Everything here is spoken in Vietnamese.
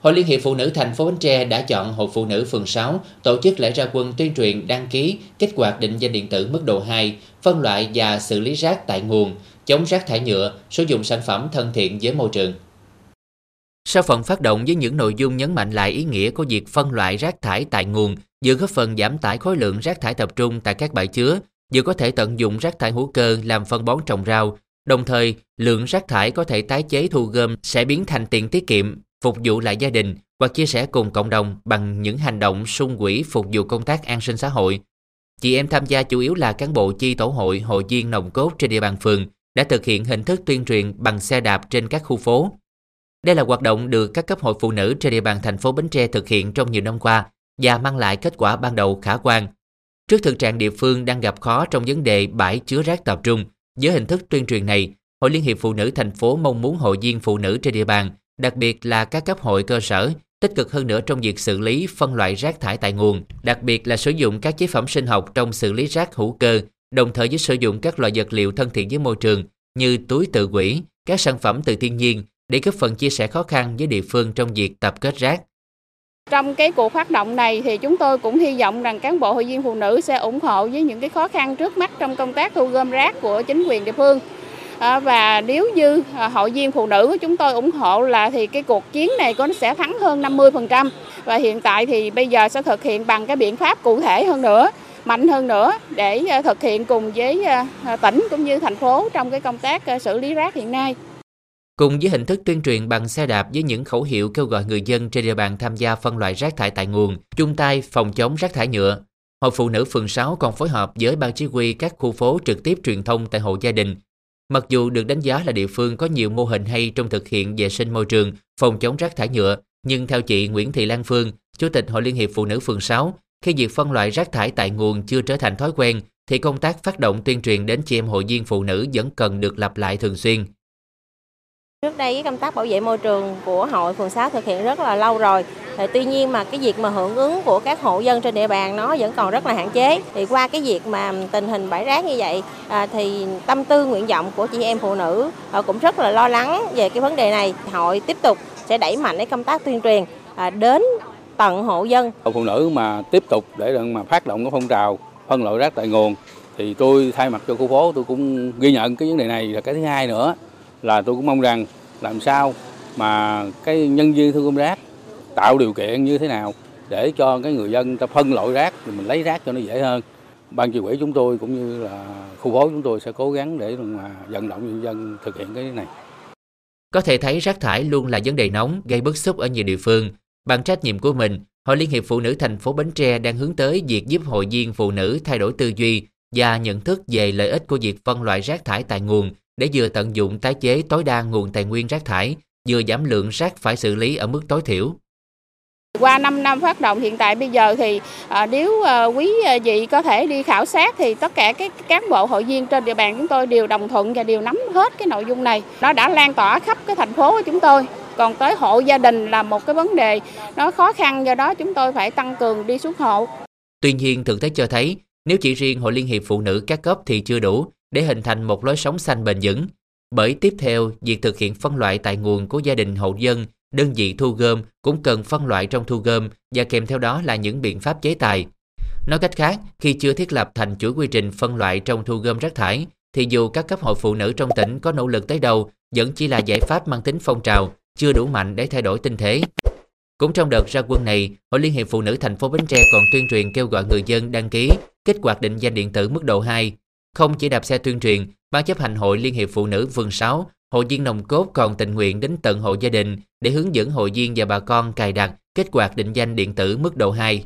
Hội Liên hiệp Phụ nữ thành phố Bến Tre đã chọn Hội Phụ nữ phường 6 tổ chức lễ ra quân tuyên truyền đăng ký kích hoạt định danh điện tử mức độ 2, phân loại và xử lý rác tại nguồn, chống rác thải nhựa, sử dụng sản phẩm thân thiện với môi trường. Sau phần phát động với những nội dung nhấn mạnh lại ý nghĩa của việc phân loại rác thải tại nguồn, vừa góp phần giảm tải khối lượng rác thải tập trung tại các bãi chứa, vừa có thể tận dụng rác thải hữu cơ làm phân bón trồng rau, đồng thời lượng rác thải có thể tái chế thu gom sẽ biến thành tiền tiết kiệm, phục vụ lại gia đình hoặc chia sẻ cùng cộng đồng bằng những hành động sung quỹ phục vụ công tác an sinh xã hội. Chị em tham gia chủ yếu là cán bộ chi tổ hội, hội viên nồng cốt trên địa bàn phường đã thực hiện hình thức tuyên truyền bằng xe đạp trên các khu phố. Đây là hoạt động được các cấp hội phụ nữ trên địa bàn thành phố Bến Tre thực hiện trong nhiều năm qua và mang lại kết quả ban đầu khả quan. Trước thực trạng địa phương đang gặp khó trong vấn đề bãi chứa rác tập trung, với hình thức tuyên truyền này, Hội Liên hiệp Phụ nữ thành phố mong muốn hội viên phụ nữ trên địa bàn, đặc biệt là các cấp hội cơ sở, tích cực hơn nữa trong việc xử lý phân loại rác thải tại nguồn, đặc biệt là sử dụng các chế phẩm sinh học trong xử lý rác hữu cơ, đồng thời với sử dụng các loại vật liệu thân thiện với môi trường như túi tự quỷ, các sản phẩm từ thiên nhiên để góp phần chia sẻ khó khăn với địa phương trong việc tập kết rác. Trong cái cuộc phát động này thì chúng tôi cũng hy vọng rằng cán bộ hội viên phụ nữ sẽ ủng hộ với những cái khó khăn trước mắt trong công tác thu gom rác của chính quyền địa phương. À, và nếu như à, hội viên phụ nữ của chúng tôi ủng hộ là thì cái cuộc chiến này có sẽ thắng hơn 50% và hiện tại thì bây giờ sẽ thực hiện bằng cái biện pháp cụ thể hơn nữa mạnh hơn nữa để à, thực hiện cùng với tỉnh cũng như thành phố trong cái công tác xử lý rác hiện nay. Cùng với hình thức tuyên truyền bằng xe đạp với những khẩu hiệu kêu gọi người dân trên địa bàn tham gia phân loại rác thải tại nguồn, chung tay phòng chống rác thải nhựa, Hội Phụ nữ phường 6 còn phối hợp với ban chỉ huy các khu phố trực tiếp truyền thông tại hộ gia đình. Mặc dù được đánh giá là địa phương có nhiều mô hình hay trong thực hiện vệ sinh môi trường, phòng chống rác thải nhựa, nhưng theo chị Nguyễn Thị Lan Phương, Chủ tịch Hội Liên hiệp Phụ nữ phường 6, khi việc phân loại rác thải tại nguồn chưa trở thành thói quen, thì công tác phát động tuyên truyền đến chị em hội viên phụ nữ vẫn cần được lặp lại thường xuyên. Trước đây cái công tác bảo vệ môi trường của hội phường 6 thực hiện rất là lâu rồi. Thì tuy nhiên mà cái việc mà hưởng ứng của các hộ dân trên địa bàn nó vẫn còn rất là hạn chế. Thì qua cái việc mà tình hình bãi rác như vậy à, thì tâm tư nguyện vọng của chị em phụ nữ à, cũng rất là lo lắng về cái vấn đề này. Hội tiếp tục sẽ đẩy mạnh cái công tác tuyên truyền à, đến tận hộ dân. Hội phụ nữ mà tiếp tục để mà phát động cái phong trào phân loại rác tại nguồn thì tôi thay mặt cho khu phố tôi cũng ghi nhận cái vấn đề này là cái thứ hai nữa là tôi cũng mong rằng làm sao mà cái nhân viên thu gom rác tạo điều kiện như thế nào để cho cái người dân ta phân loại rác thì mình lấy rác cho nó dễ hơn. Ban chỉ quỹ chúng tôi cũng như là khu phố chúng tôi sẽ cố gắng để mà vận động nhân dân thực hiện cái này. Có thể thấy rác thải luôn là vấn đề nóng, gây bức xúc ở nhiều địa phương. Bằng trách nhiệm của mình, Hội Liên hiệp Phụ nữ thành phố Bến Tre đang hướng tới việc giúp hội viên phụ nữ thay đổi tư duy và nhận thức về lợi ích của việc phân loại rác thải tại nguồn để vừa tận dụng tái chế tối đa nguồn tài nguyên rác thải, vừa giảm lượng rác phải xử lý ở mức tối thiểu. Qua 5 năm phát động hiện tại bây giờ thì à, nếu à, quý vị có thể đi khảo sát thì tất cả các cán bộ hội viên trên địa bàn chúng tôi đều đồng thuận và đều nắm hết cái nội dung này. Nó đã lan tỏa khắp cái thành phố của chúng tôi. Còn tới hộ gia đình là một cái vấn đề nó khó khăn do đó chúng tôi phải tăng cường đi xuống hộ. Tuy nhiên thực tế cho thấy nếu chỉ riêng Hội Liên hiệp Phụ nữ các cấp thì chưa đủ để hình thành một lối sống xanh bền vững. Bởi tiếp theo, việc thực hiện phân loại tại nguồn của gia đình hộ dân, đơn vị thu gom cũng cần phân loại trong thu gom và kèm theo đó là những biện pháp chế tài. Nói cách khác, khi chưa thiết lập thành chuỗi quy trình phân loại trong thu gom rác thải, thì dù các cấp hội phụ nữ trong tỉnh có nỗ lực tới đâu, vẫn chỉ là giải pháp mang tính phong trào, chưa đủ mạnh để thay đổi tình thế. Cũng trong đợt ra quân này, Hội Liên hiệp Phụ nữ thành phố Bến Tre còn tuyên truyền kêu gọi người dân đăng ký kích hoạt định danh điện tử mức độ 2 không chỉ đạp xe tuyên truyền, Ban chấp hành hội Liên hiệp Phụ nữ phường 6, hội viên nồng cốt còn tình nguyện đến tận hộ gia đình để hướng dẫn hội viên và bà con cài đặt kết quạt định danh điện tử mức độ 2.